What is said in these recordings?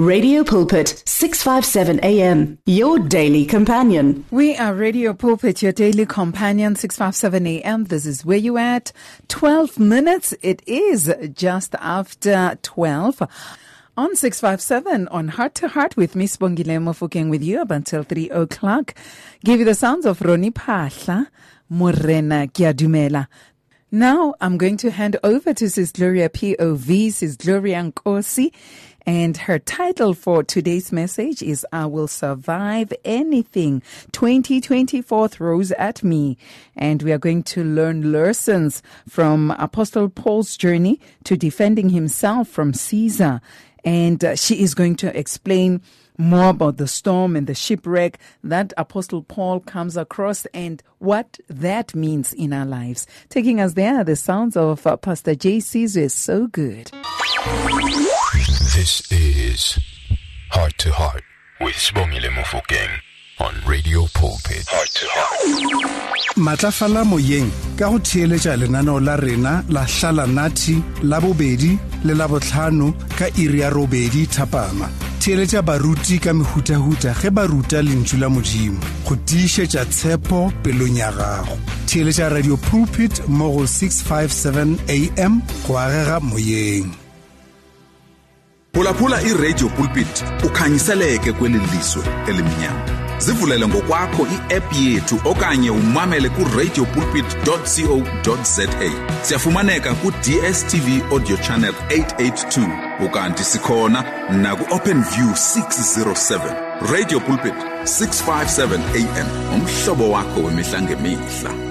Radio Pulpit, 657 AM, your daily companion. We are Radio Pulpit, your daily companion, 657 AM. This is where you at. 12 minutes. It is just after 12. On 657 on Heart to Heart with Miss Bongile Mofokeng with you up until 3 o'clock. Give you the sounds of Roni Pahla, Morena Kiadumela. Now I'm going to hand over to Sis Gloria POV, Sis Gloria Nkosi. And her title for today's message is I Will Survive Anything 2024 Throws at Me. And we are going to learn lessons from Apostle Paul's journey to defending himself from Caesar. And uh, she is going to explain more about the storm and the shipwreck that Apostle Paul comes across and what that means in our lives. Taking us there, the sounds of uh, Pastor J. Is so good. This is Heart to Heart with Sibongile Mofokeng on Radio Pulpit. Heart to Heart. matlafala moyeng ka go theeletša lenaneo la rena la hlala nathi la bobedi le la bohlano ka iri ya robedi thapama theeletša baruti ka mehutahuta ge ba ruta lentšu la modimo go tiišetša tshepo pelong ya gago theeletša radio pulpit mo go 657 am go agega moyeng phulaphula iradio pulpit ukhanyiseleke kweli lizwe elimnyama zivulele ngokwakho i-app yethu okanye umamele kuradio pulpit co za siyafumaneka ku-dstv audio channel 882 ukanti sikhona naku-open view 607 radio pulpit 657 am umhlobo wakho wemihla ngemihla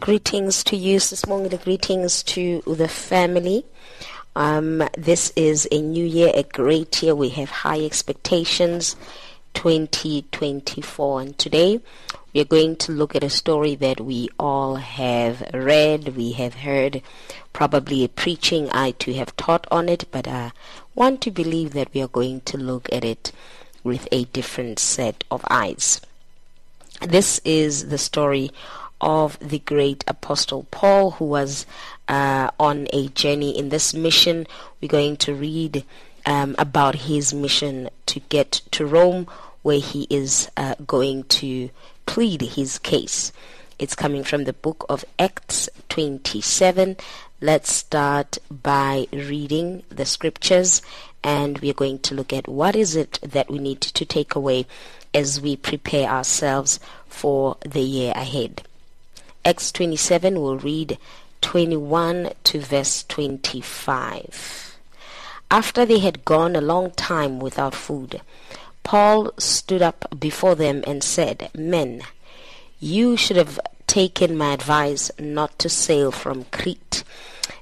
Greetings to you, Sismongile. Greetings to the family. Um, this is a new year, a great year. We have high expectations. 2024. And today we are going to look at a story that we all have read, we have heard, probably a preaching I too have taught on it, but I want to believe that we are going to look at it with a different set of eyes. This is the story of the great apostle Paul, who was uh, on a journey in this mission. We're going to read um, about his mission to get to Rome, where he is uh, going to plead his case. It's coming from the book of Acts 27. Let's start by reading the scriptures and we are going to look at what is it that we need to take away as we prepare ourselves for the year ahead. Acts 27 will read 21 to verse 25. After they had gone a long time without food, Paul stood up before them and said, Men, you should have taken my advice not to sail from Crete.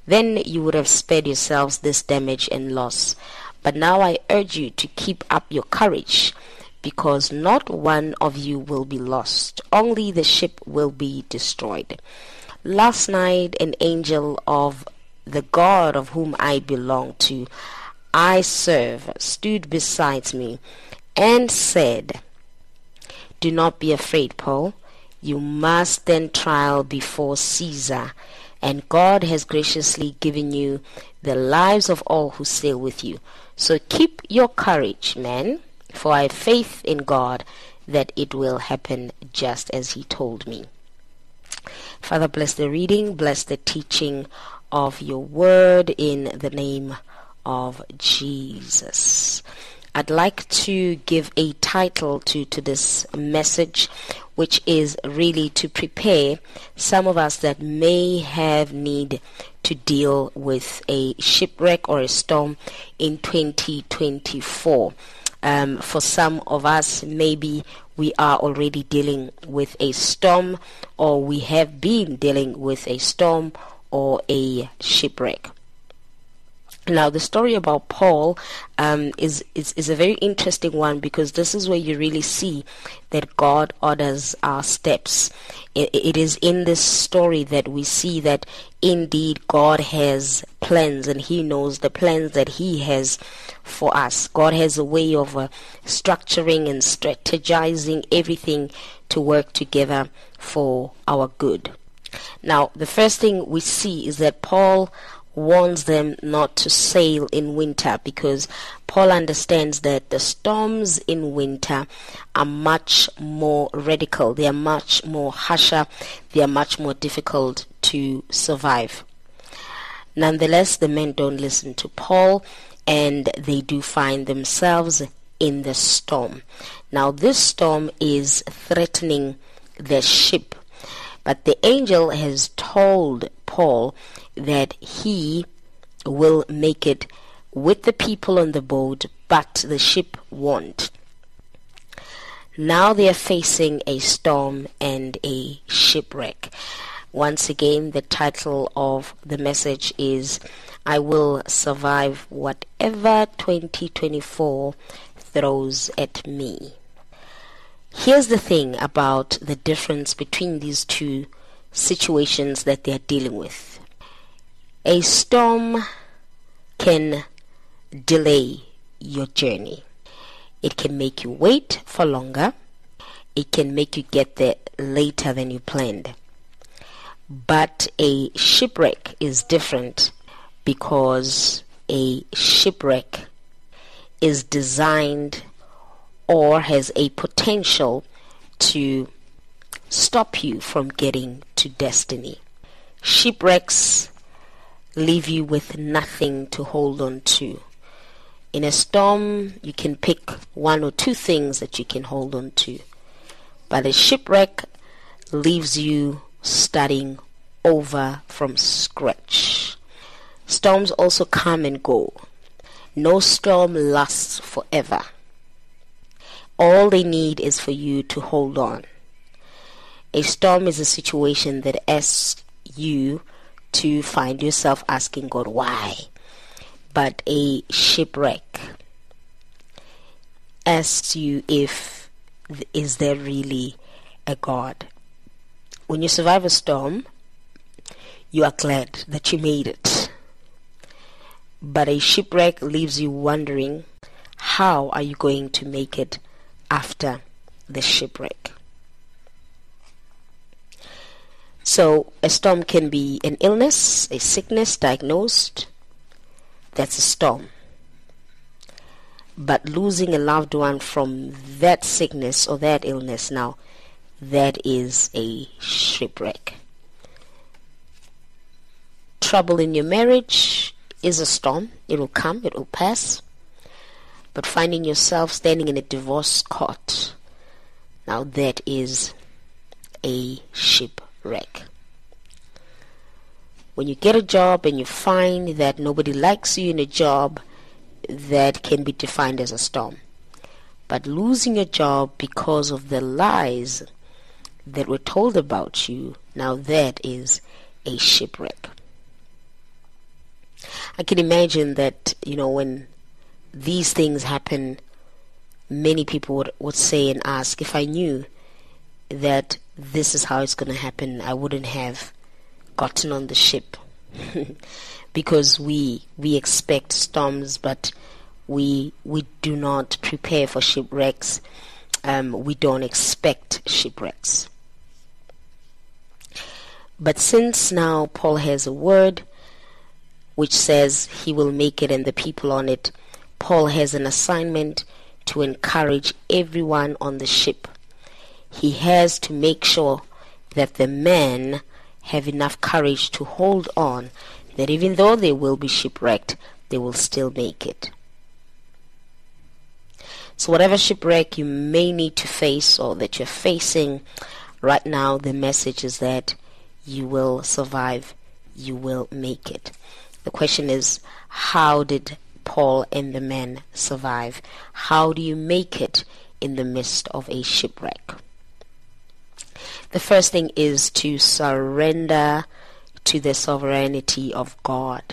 Then you would have spared yourselves this damage and loss. But now I urge you to keep up your courage, because not one of you will be lost, only the ship will be destroyed. Last night, an angel of the God of whom I belong to, I serve, stood beside me and said, Do not be afraid, Paul. You must stand trial before Caesar, and God has graciously given you the lives of all who sail with you. So keep your courage, man, for I have faith in God that it will happen just as He told me. Father, bless the reading, bless the teaching of your word in the name of Jesus. I'd like to give a title to, to this message, which is really to prepare some of us that may have need to deal with a shipwreck or a storm in 2024. Um, for some of us, maybe we are already dealing with a storm, or we have been dealing with a storm or a shipwreck. Now, the story about Paul um, is, is is a very interesting one because this is where you really see that God orders our steps. It, it is in this story that we see that indeed God has plans and He knows the plans that He has for us. God has a way of uh, structuring and strategizing everything to work together for our good. Now, the first thing we see is that Paul warns them not to sail in winter because Paul understands that the storms in winter are much more radical, they are much more harsher, they are much more difficult to survive. Nonetheless, the men don't listen to Paul and they do find themselves in the storm. Now, this storm is threatening the ship, but the angel has told Paul that he will make it with the people on the boat, but the ship won't. Now they are facing a storm and a shipwreck. Once again, the title of the message is I Will Survive Whatever 2024 Throws at Me. Here's the thing about the difference between these two situations that they are dealing with. A storm can delay your journey. It can make you wait for longer. It can make you get there later than you planned. But a shipwreck is different because a shipwreck is designed or has a potential to stop you from getting to destiny. Shipwrecks leave you with nothing to hold on to. In a storm, you can pick one or two things that you can hold on to. But a shipwreck leaves you starting over from scratch. Storms also come and go. No storm lasts forever. All they need is for you to hold on. A storm is a situation that asks you to find yourself asking God why. But a shipwreck asks you if is there really a God? When you survive a storm, you are glad that you made it. But a shipwreck leaves you wondering how are you going to make it after the shipwreck. So, a storm can be an illness, a sickness diagnosed. That's a storm. But losing a loved one from that sickness or that illness now that is a shipwreck. Trouble in your marriage is a storm. It will come, it will pass. But finding yourself standing in a divorce court, now that is a shipwreck. When you get a job and you find that nobody likes you in a job, that can be defined as a storm. But losing your job because of the lies that were told about you, now that is a shipwreck. I can imagine that, you know, when these things happen, many people would, would say and ask, if I knew that this is how it's going to happen, I wouldn't have gotten on the ship. because we we expect storms, but we we do not prepare for shipwrecks. Um, we don't expect shipwrecks. But since now Paul has a word which says he will make it and the people on it, Paul has an assignment to encourage everyone on the ship. He has to make sure that the men have enough courage to hold on, that even though they will be shipwrecked, they will still make it. So, whatever shipwreck you may need to face or that you're facing right now, the message is that you will survive, you will make it. The question is, how did Paul and the men survive? How do you make it in the midst of a shipwreck? The first thing is to surrender to the sovereignty of God.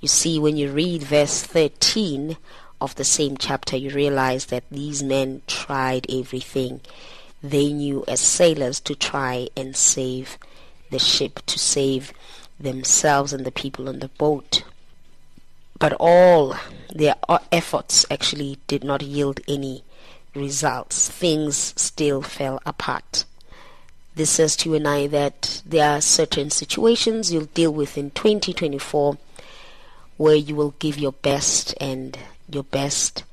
You see, when you read verse 13 of the same chapter, you realize that these men tried everything they knew as sailors to try and save the ship, to save themselves and the people on the boat. But all their efforts actually did not yield any results. Things still fell apart. This says to you and I that there are certain situations you'll deal with in 2024 where you will give your best and your best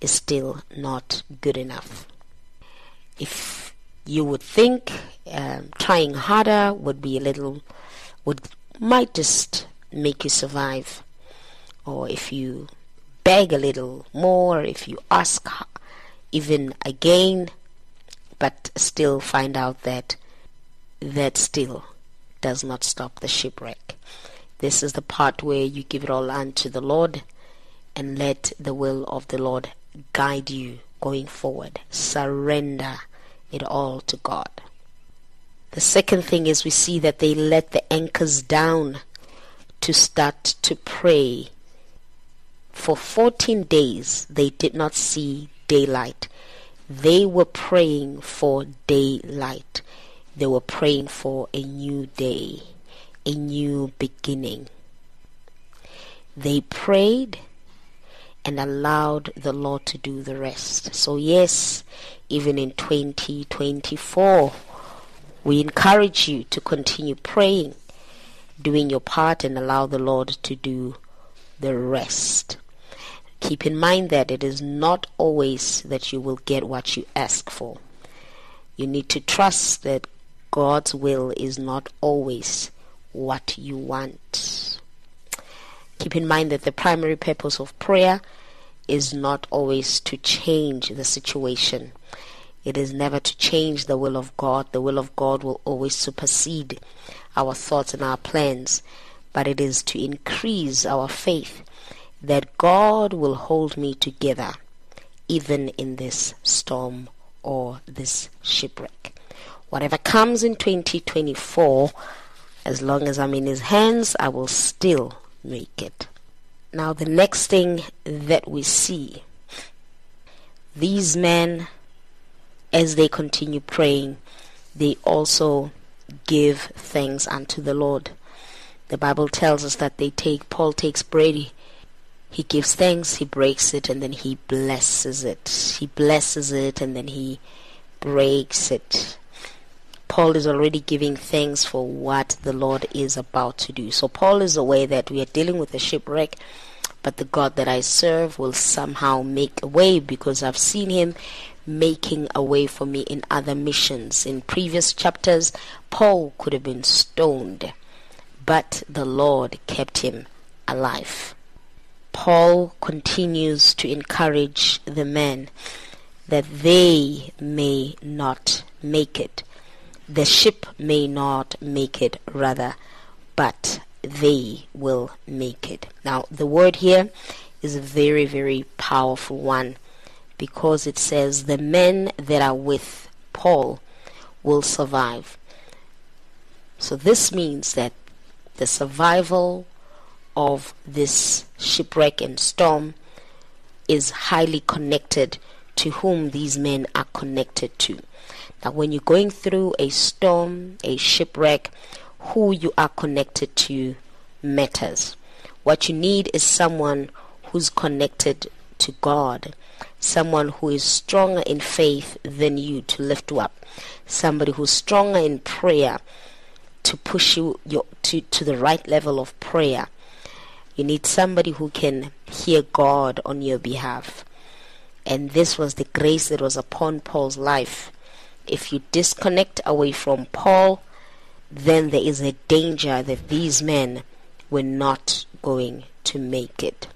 is still not good enough. If you would think um, trying harder would be a little, would might just make you survive, or if you beg a little more, if you ask even again, but still find out that that still does not stop the shipwreck. This is the part where you give it all unto the Lord and let the will of the Lord guide you going forward. Surrender it all to God. The second thing is we see that they let the anchors down to start to pray. For 14 days they did not see daylight. They were praying for daylight. They were praying for a new day, a new beginning. They prayed and allowed the Lord to do the rest. So, yes, even in 2024, we encourage you to continue praying, doing your part, and allow the Lord to do the rest. Keep in mind that it is not always that you will get what you ask for. You need to trust that God's will is not always what you want. Keep in mind that the primary purpose of prayer is not always to change the situation. It is never to change the will of God. The will of God will always supersede our thoughts and our plans, but it is to increase our faith that God will hold me together even in this storm or this shipwreck. Whatever comes in 2024, as long as I'm in His hands, I will still make it. Now, the next thing that we see, these men, as they continue praying, they also give thanks unto the Lord. The Bible tells us that they take, Paul takes bread, he gives thanks, he breaks it, and then he blesses it. He blesses it, and then he breaks it. Paul is already giving thanks for what the Lord is about to do. So Paul is aware that we are dealing with a shipwreck, but the God that I serve will somehow make a way because I've seen him making a way for me in other missions. In previous chapters, Paul could have been stoned, but the Lord kept him alive. Paul continues to encourage the men that they may not make it the ship may not make it, rather, but they will make it. Now, the word here is a very, very powerful one because it says the men that are with Paul will survive. So, this means that the survival of this shipwreck and storm is highly connected to whom these men are connected to that when you're going through a storm, a shipwreck, who you are connected to matters. What you need is someone who's connected to God, someone who is stronger in faith than you to lift you up, somebody who's stronger in prayer to push you your, to, to the right level of prayer. You need somebody who can hear God on your behalf. And this was the grace that was upon Paul's life if you disconnect away from Paul, then there is a danger that these men were not going to make it.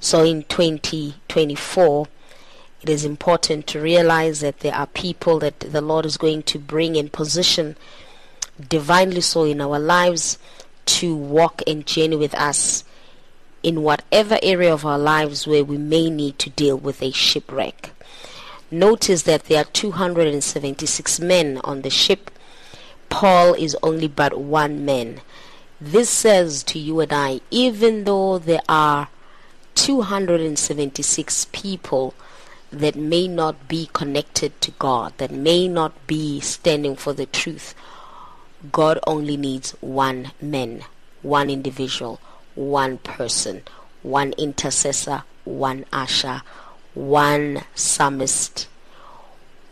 So in 2024, it is important to realize that there are people that the Lord is going to bring in position, divinely so, in our lives to walk and journey with us in whatever area of our lives where we may need to deal with a shipwreck. Notice that there are 276 men on the ship. Paul is only but one man. This says to you and I, even though there are 276 people that may not be connected to God, that may not be standing for the truth, God only needs one man, one individual, one person, one intercessor, one usher, one psalmist,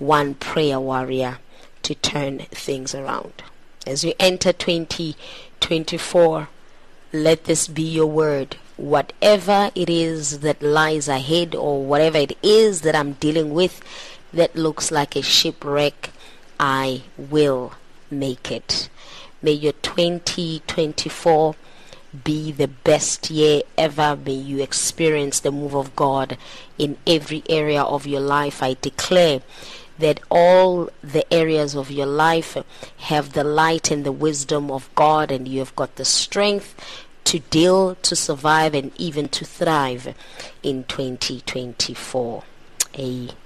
one prayer warrior to turn things around. As we enter 2024, let this be your word. Whatever it is that lies ahead, or whatever it is that I'm dealing with that looks like a shipwreck, I will make it. May your 2024 be the best year ever. May you experience the move of God in every area of your life. I declare that all the areas of your life have the light and the wisdom of God, and you have got the strength to deal, to survive, and even to thrive in 2024. Amen.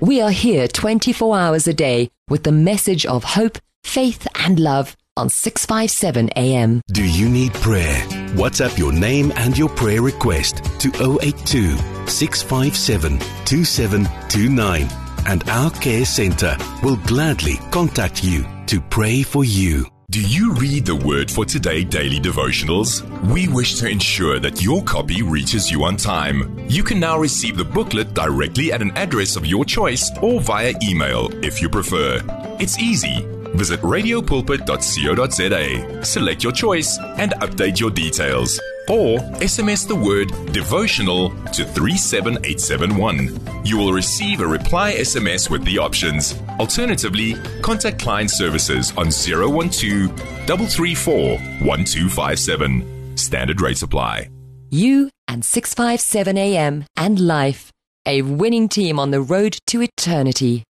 We are here 24 hours a day with the message of hope, faith, and love on 657 AM. Do you need prayer? WhatsApp your name and your prayer request to 082 657 2729 and our care center will gladly contact you to pray for you. Do you read the Word for Today daily devotionals? We wish to ensure that your copy reaches you on time. You can now receive the booklet directly at an address of your choice or via email if you prefer. It's easy. Visit radiopulpit.co.za, select your choice, and update your details. Or SMS the word devotional to 37871. You will receive a reply SMS with the options. Alternatively, contact client services on 012 334 1257. Standard rate supply. You and 657 AM and life, a winning team on the road to eternity.